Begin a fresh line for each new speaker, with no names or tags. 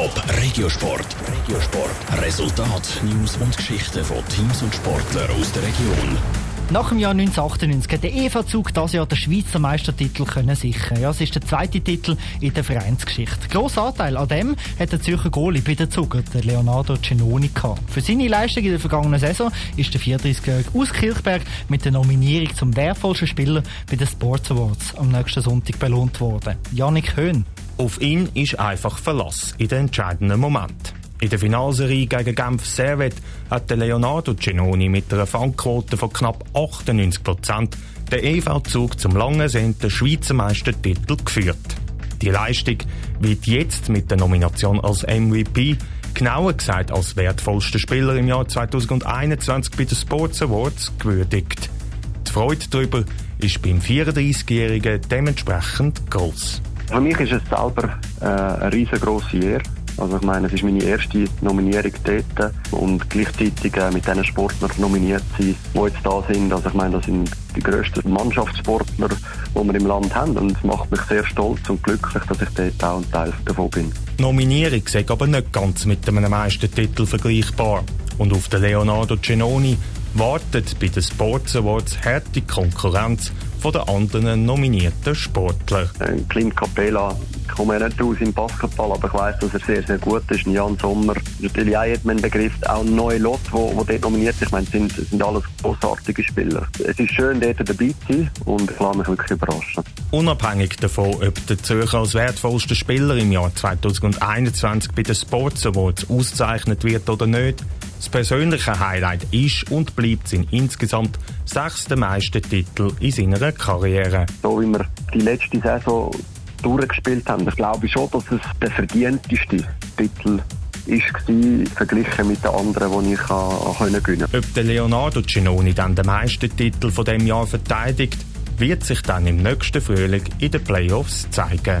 Top Regiosport. Regiosport. Resultat, News und Geschichten von Teams und Sportlern aus der Region.
Nach dem Jahr 1998 hat der EV-Zug das Jahr den Schweizer Meistertitel können sichern. Ja, es ist der zweite Titel in der Vereinsgeschichte. Grosser Anteil an dem hat der Zürcher Goalie bei der Zuger, der Leonardo Cenoni, gehabt. Für seine Leistung in der vergangenen Saison ist der 34-Jährige aus Kirchberg mit der Nominierung zum wertvollsten Spieler bei den Sports Awards am nächsten Sonntag belohnt worden. Janik Höhn.
Auf ihn ist einfach Verlass in den entscheidenden Moment. In der Finalserie gegen Genf Servet hat Leonardo Cenoni mit einer Fangquote von knapp 98 Prozent den EV-Zug zum lang ersehnten Schweizer Meistertitel geführt. Die Leistung wird jetzt mit der Nomination als MVP, genauer gesagt als wertvollster Spieler im Jahr 2021 bei den Sports Awards, gewürdigt. Die Freude darüber ist beim 34-Jährigen dementsprechend groß.
Für mich ist es selber äh, eine riesengroße Ehre also ich meine, es ist meine erste Nominierung dort und gleichzeitig äh, mit diesen Sportlern nominiert sein, die jetzt da sind. Also ich meine, das sind die grössten Mannschaftssportler, die wir im Land haben und es macht mich sehr stolz und glücklich, dass ich dort auch ein Teil davon bin.
Die Nominierung ist aber nicht ganz mit einem Meistertitel vergleichbar. Und auf den Leonardo Cenoni wartet bei den Sports Awards harte Konkurrenz von den anderen nominierten Sportlern.
Äh, Clint Capella komme nicht aus im Basketball, aber ich weiß, dass er sehr, sehr gut ist. Jan Sommer, natürlich auch hat man Begriff, auch ein neuer Lot, wo, wo dort nominiert ist. Ich meine, es sind, sind alles großartige Spieler. Es ist schön, dort dabei zu sein und ich lasse mich wirklich überraschen.
Unabhängig davon, ob der Zürcher als wertvollster Spieler im Jahr 2021 bei den Sports Awards ausgezeichnet wird oder nicht, das persönliche Highlight ist und bleibt sein insgesamt sechster Meistertitel in seiner Karriere.
So wie wir die letzte Saison durchgespielt haben. Ich glaube schon, dass es der verdienteste Titel war, verglichen mit den anderen, die ich gewinnen konnte.
Ob der Leonardo Cenoni dann den Meistertitel von dem Jahr verteidigt, wird sich dann im nächsten Frühling in den Playoffs zeigen.